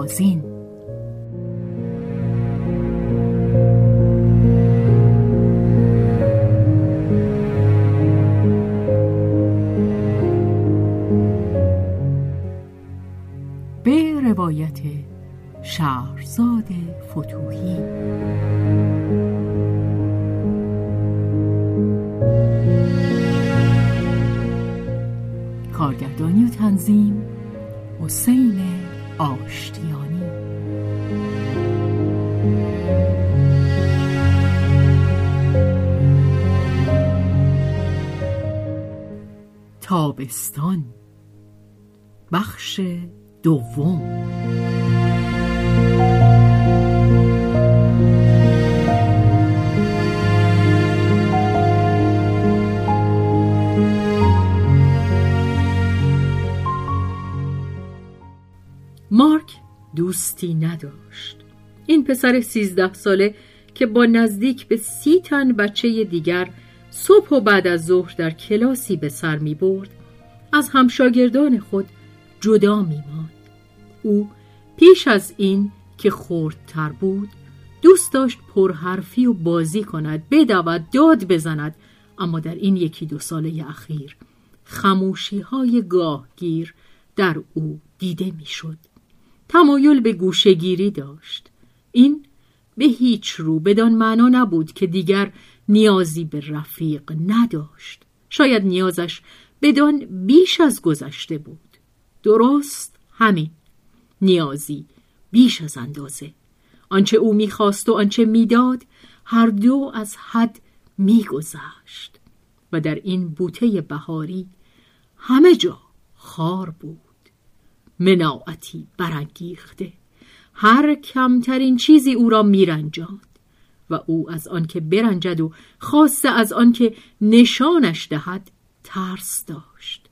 بهازین به روایت شهرزاد فتوحی. کارگردانی و تنظیم حسین آشتیانی تابستان. بخش دوم. مارک دوستی نداشت. این پسر سیزده ساله که با نزدیک به سی تن بچه دیگر صبح و بعد از ظهر در کلاسی به سر می برد از همشاگردان خود جدا می ماند. او پیش از این که خردتر بود دوست داشت پرحرفی و بازی کند بدود داد بزند اما در این یکی دو ساله اخیر خموشی های گاهگیر در او دیده می‌شد. تمایل به گوشگیری داشت این به هیچ رو بدان معنا نبود که دیگر نیازی به رفیق نداشت. شاید نیازش بدان بیش از گذشته بود. درست همین. نیازی بیش از اندازه. آنچه او می‌خواست و آنچه می‌داد هر دو از حد میگذشت. و در این بوته بهاری همه جا خار بود. مناعتی برانگیخته. هر کمترین چیزی او را میرنجاند و او از آنکه برنجد و خاصه از آنکه نشانش دهد ترس داشت.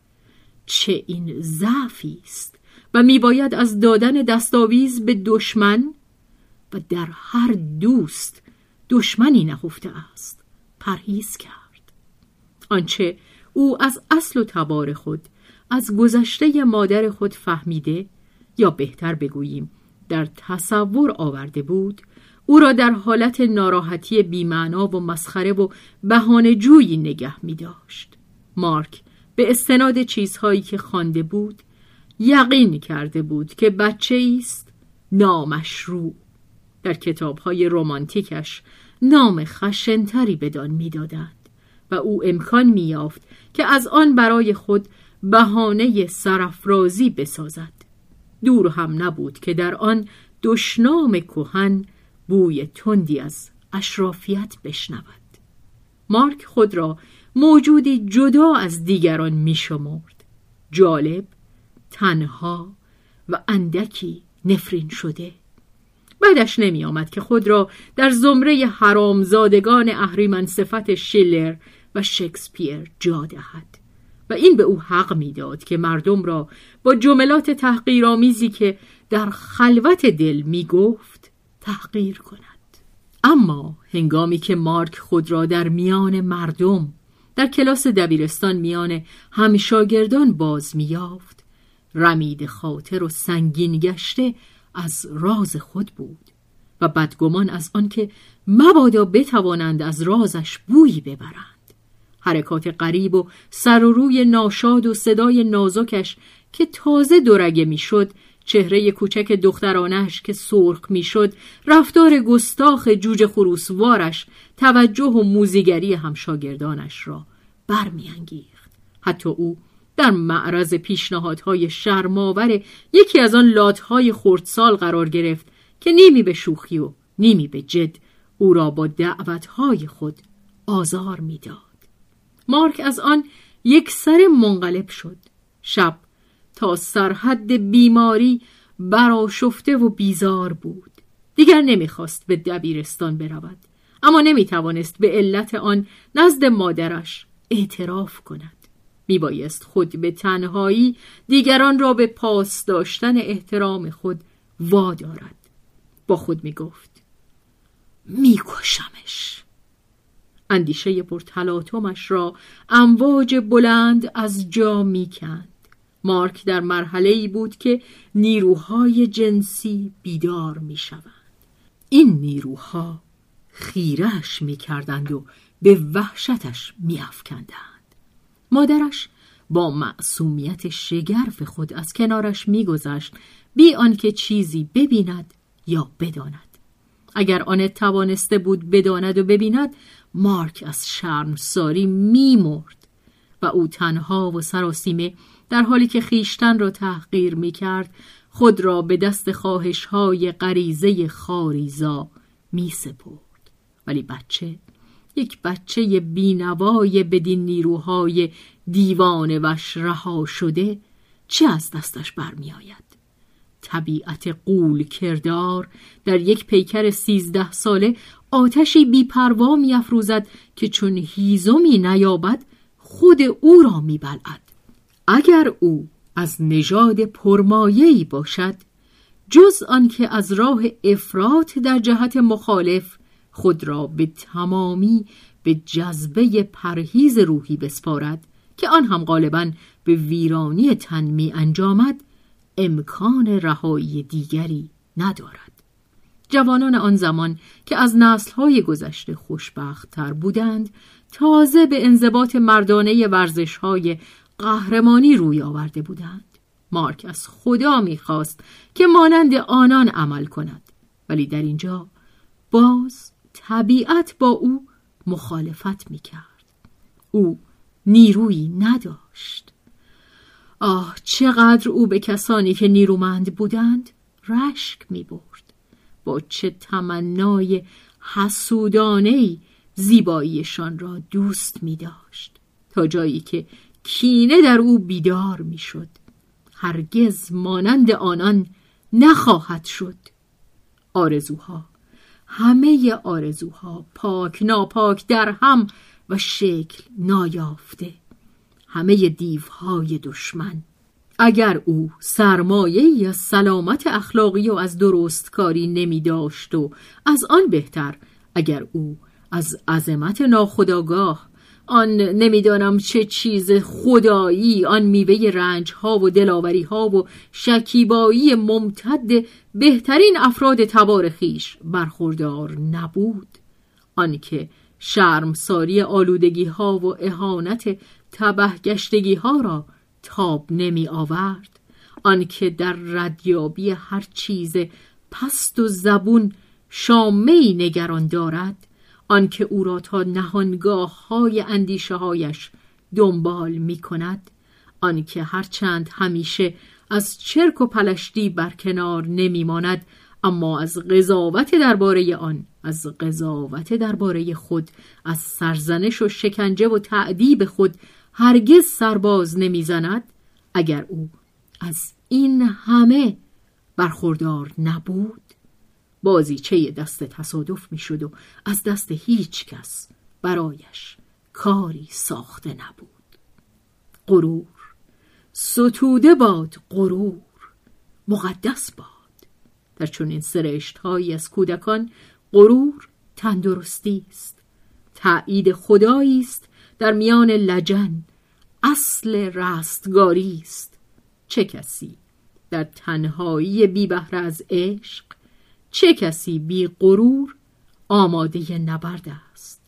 چه این ضعفی است و میباید از دادن دستاویز به دشمن و در هر دوست دشمنی نهفته است پرهیز کرد. آنچه او از اصل و تبار خود از گذشته مادر خود فهمیده یا بهتر بگوییم در تصور آورده بود او را در حالت ناراحتی بیمعنا و مسخره و بهانه جویی نگه می داشت. مارک به استناد چیزهایی که خوانده بود یقین کرده بود که بچه است نامشروع در کتابهای رمانتیکش نام خشنتری بدان می‌دادند و او امکان میافت که از آن برای خود بهانه سرافرازی بسازد دور هم نبود که در آن دشنام کهن بوی تندی از اشرافیت بشنود. مارک خود را موجودی جدا از دیگران میشمرد. جالب تنها و اندکی نفرین شده. بعدش نمی آمد که خود را در زمره حرامزادگان اهریمن صفت شیلر و شکسپیر جا دهد. و این به او حق می‌داد که مردم را با جملات تحقیرآمیزی که در خلوت دل می گفت تحقیر کند. اما هنگامی که مارک خود را در میان مردم در کلاس دبیرستان میان همشاگردان باز میافت رمید خاطر و سنگین گشته از راز خود بود و بدگمان از آنکه مبادا بتوانند از رازش بویی ببرند. حرکات غریب و سر و روی ناشاد و صدای نازکش که تازه دورگه می‌شد چهره کوچک دخترانش که سرخ می‌شد رفتار گستاخ جوجه خروسوارش توجه و موزیگری همشاگردانش را برمیانگیخت حتی او در معرض پیشنهادهای شرماور یکی از آن لاتهای خردسال قرار گرفت که نیمی به شوخی و نیمی به جد او را با دعوتهای خود آزار می‌داد. مارک از آن یک سر منقلب شد. شب تا سرحد بیماری براشفته و بیزار بود. دیگر نمی‌خواست به دبیرستان برود. اما نمی‌توانست به علت آن نزد مادرش اعتراف کند. میبایست خود به تنهایی دیگران را به پاس داشتن احترام خود وادارد. با خود می‌گفت میکشمش اندیشه پرتلاطمش را امواج بلند از جا می‌کند. مارک در مرحله ای بود که نیروهای جنسی بیدار می‌شوند. این نیروها خیرش می‌کردند و به وحشتش میافکندند. مادرش با معصومیت شگرف خود از کنارش میگذشت بی آنکه چیزی ببیند یا بداند. اگر آن توانسته بود بداند و ببیند مارک از شرم ساری میمرد و او تنها و سراسیمه در حالی که خیشتن را تحقیر می کرد خود را به دست خواهش های غریزه خاریزا می سپرد ولی بچه یک بچه بینوای بدین نیروهای دیوان وش رها شده چه از دستش برمیآید؟ طبیعت قول کردار در یک پیکر سیزده ساله آتشی بیپروا میافروزد که چون هیزمی نیابد خود او را میبلعد. اگر او از نژاد پرمایه‌ای باشد جز آنکه از راه افراط در جهت مخالف خود را به تمامی به جذبه پرهیز روحی بسپارد که آن هم غالبا به ویرانی تن می انجامد امکان رهایی دیگری ندارد. جوانان آن زمان که از نسلهای گذشته خوشبختتر بودند تازه به انضباط مردانه ورزشهای قهرمانی روی آورده بودند. مارک از خدا می‌خواست که مانند آنان عمل کند ولی در اینجا باز طبیعت با او مخالفت می‌کرد. او نیرویی نداشت. آه چقدر او به کسانی که نیرومند بودند رشک می برد با چه تمنای حسودانهی زیباییشان را دوست می داشت تا جایی که کینه در او بیدار می شد هرگز مانند آنان نخواهد شد. آرزوها همه آرزوها پاک ناپاک در هم و شکل نایافته. همه دیوهای دشمن اگر او سرمایه یا سلامت اخلاقی و از درستکاری نمی داشت و از آن بهتر اگر او از عظمت ناخداگاه آن نمی‌دانم چه چیز خدایی آن میوه رنج ها و دلاوری ها و شکیبایی ممتد بهترین افراد تبار خیش برخوردار نبود. آنکه شرمساری آلودگی ها و اهانت تبهگشتگی ها را تاب نمی آورد. آنکه در ردیابی هر چیز پست و زبون شامه نگران دارد آنکه او را تا نهانگاه های اندیشه هایش دنبال می کند آنکه هرچند همیشه از چرک و پلشتی برکنار نمی ماند اما از قضاوت درباره آن از قضاوت درباره خود از سرزنش و شکنجه و تعدیب خود هرگز سرباز نمی‌زند اگر او از این همه برخوردار نبود. بازیچه دست تصادف می‌شد و از دست هیچ کس برایش کاری ساخته نبود. غرور. ستوده باد غرور. مقدس باد. در چنین سرشت هایی از کودکان غرور تندرستی است. تایید خدایی است در میان لجن اصل رستگاری است. چه کسی در تنهایی بی بهره از عشق چه کسی بی غرور آماده نبرد است؟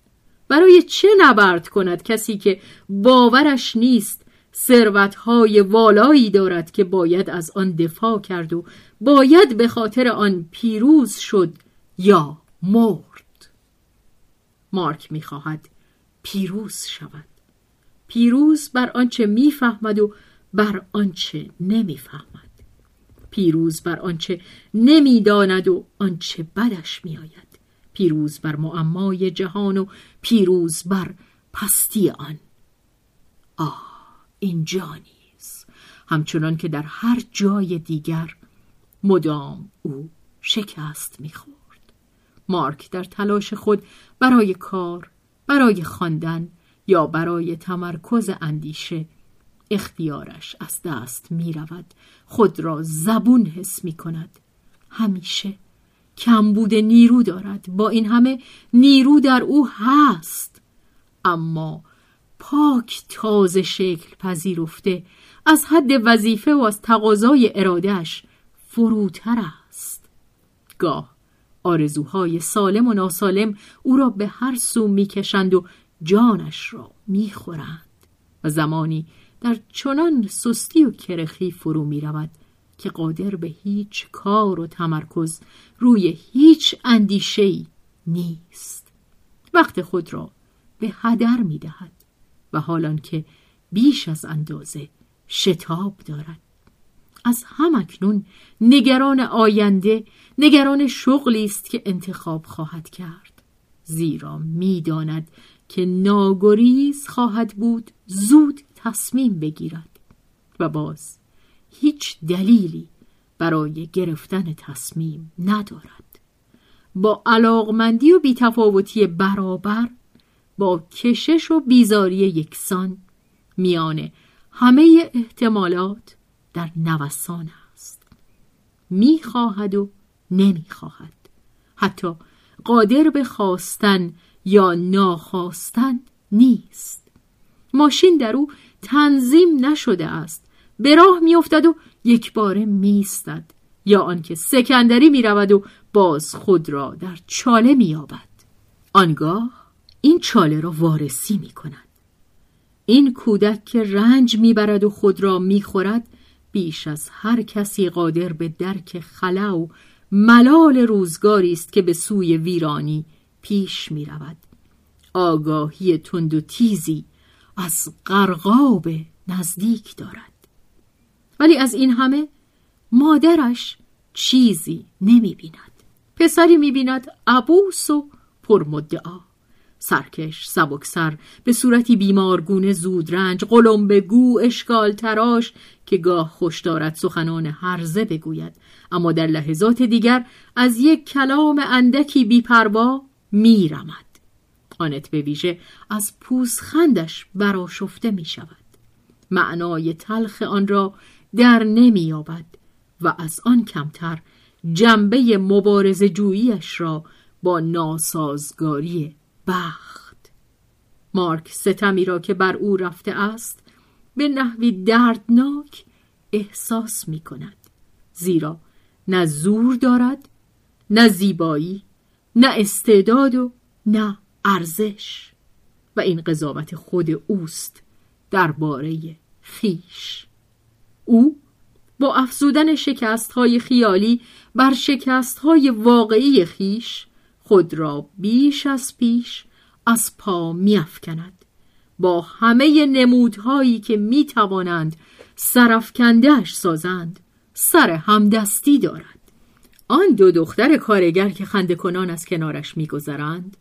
برای چه نبرد کند کسی که باورش نیست ثروتهای والایی دارد که باید از آن دفاع کرد و باید به خاطر آن پیروز شد یا مرد؟ مارک می‌خواهد پیروز شود. پیروز بر آنچه می‌فهمد و بر آنچه نمی‌فهمد. پیروز بر آنچه نمی‌داند و آنچه بدش میآید. پیروز بر معمای جهان و پیروز بر پستی آن. آه اینجا نیست. همچنان که در هر جای دیگر مدام او شکست می‌خورد. مارک در تلاش خود برای کار برای خواندن یا برای تمرکز اندیشه اختیارش از دست می رود خود را زبون حس می کند همیشه کمبود نیرو دارد. با این همه نیرو در او هست. اما پاک تازه شکل پذیرفته از حد وظیفه و از تقاضای ارادهش فروتر است. گاه آرزوهای سالم و ناسالم او را به هر سو می‌کشند و جانش را می‌خورند. و زمانی در چنان سستی و کرخی فرو می رود که قادر به هیچ کار و تمرکز روی هیچ اندیشهی نیست. وقت خود را به هدر می دهد و حالان که بیش از اندازه شتاب دارد. از همکنون نگران آینده نگران شغلی است که انتخاب خواهد کرد. زیرا می‌داند که ناگریز خواهد بود زود تصمیم بگیرد و باز هیچ دلیلی برای گرفتن تصمیم ندارد. با علاقمندی و بیتفاوتی برابر با کشش و بیزاری یکسان میان همه احتمالات در نوسان است. می‌خواهد و نمی‌خواهد. حتی قادر به خواستن یا ناخواستن نیست. ماشین در او تنظیم نشده است. به راه میافتد و یک باره میستد یا آنکه سکندری می‌رود و باز خود را در چاله مییابد. آنگاه این چاله را وارسی می‌کند. این کودک که رنج می‌برد و خود را می‌خورد بیش از هر کسی قادر به درک خلا و ملال روزگاری است که به سوی ویرانی پیش می رود. آگاهی تند و تیزی از قرقاب نزدیک دارد. ولی از این همه مادرش چیزی نمی بیند. پسری می بیند عبوس و پرمدعا. سرکش سبکسر به صورتی بیمارگونه زودرنج قلم گو اشکال تراش که گاه خوش دارد سخنان هرزه بگوید. اما در لحظات دیگر از یک کلام اندکی بیپروا میرمد. آنت به ویژه از پوزخندش براشفته می شود معنای تلخ آن را در نمییابد و از آن کمتر جنبه مبارز جوییش را با ناسازگاری بخت. مارک ستمی را که بر او رفته است به نحوی دردناک احساس می کند زیرا نه زور دارد نه زیبایی نه استعداد و نه ارزش. و این قضاوت خود اوست درباره خیش. او با افزودن شکست های خیالی بر شکست های واقعی خیش خود را بیش از پیش از پا میافکند. با همه نمودهایی که می توانند سرفکندهش سازند سر همدستی دارد آن دو دختر کارگر که خنده کنان از کنارش میگذرند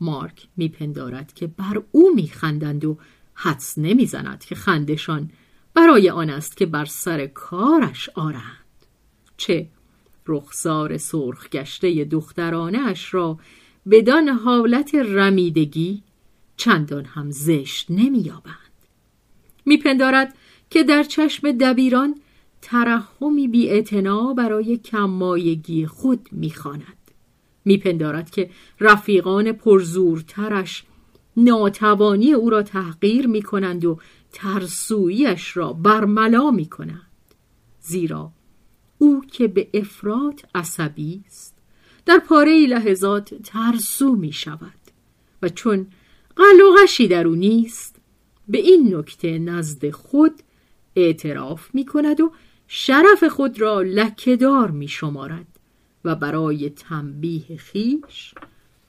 مارک میپندارد که بر او میخندند و حدس نمی‌زند که خندشان برای آن است که بر سر کارش آرند. چه رخسار سرخ گشته دخترانش را بدان حالت رمیدگی چندان هم زشت نمییابند. میپندارد که در چشم دبیران ترحمی بی برای کمایگی خود می‌خواند. میپندارد که رفیقان پرزورترش ناتوانی او را تحقیر می‌کنند و ترسویش را برملا می‌کنند. زیرا او که به افراد عصبی است در پاره لحظات ترسو می شود و چون قلقشی در او نیست به این نکته نزد خود اعتراف می کند و شرف خود را لکهدار می شمارد و برای تنبیه خیش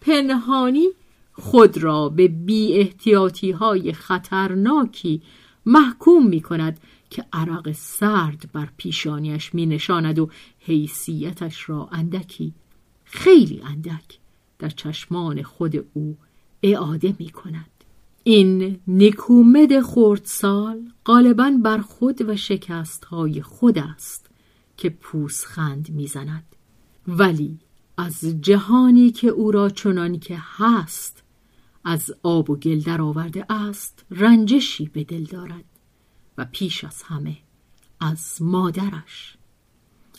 پنهانی خود را به بی احتیاطی های خطرناکی محکوم می کند که عرق سرد بر پیشانیش می نشاند و حیثیتش را اندکی خیلی اندک در چشمان خود او اعاده می کند این نکومد خردسال غالبا بر خود و شکست های خود است که پوسخند می‌زند. ولی از جهانی که او را چنان که هست از آب و گل درآورده است رنجشی به دل دارد. و پیش از همه از مادرش.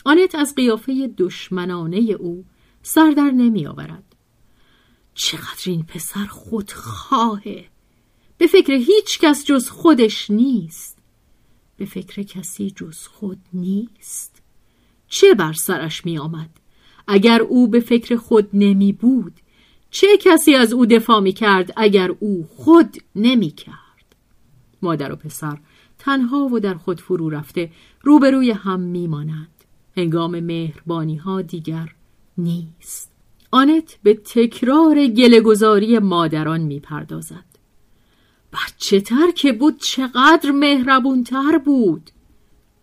آنت از قیافه دشمنانه او سردر نمی آورد. چقدر این پسر خودخواهه. به فکر هیچ کس جز خودش نیست. به فکر کسی جز خود نیست. چه بر سرش می آمد؟ اگر او به فکر خود نمی بود چه کسی از او دفاع می کرد اگر او خود نمی کرد؟ مادر و پسر تنها و در خود فرو رفته روبروی هم می مانند هنگام مهربانی ها دیگر نیست. آنت به تکرار گلهگذاری مادران می پردازد بچه تر که بود چقدر مهربونتر بود؟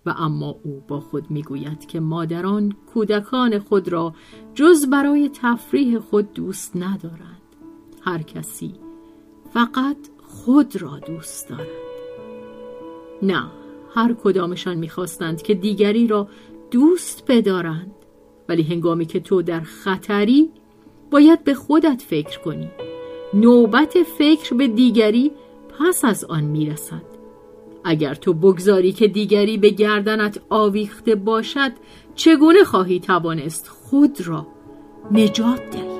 و اما او با خود می‌گوید که مادران کودکان خود را جز برای تفریح خود دوست ندارند. هر کسی فقط خود را دوست دارد. نه هر کدامشان می‌خواستند که دیگری را دوست بدارند. ولی هنگامی که تو در خطری باید به خودت فکر کنی. نوبت فکر به دیگری پس از آن می‌رسد. اگر تو بگذاری که دیگری به گردنت آویخته باشد چگونه خواهی توانست خود را نجات دهی؟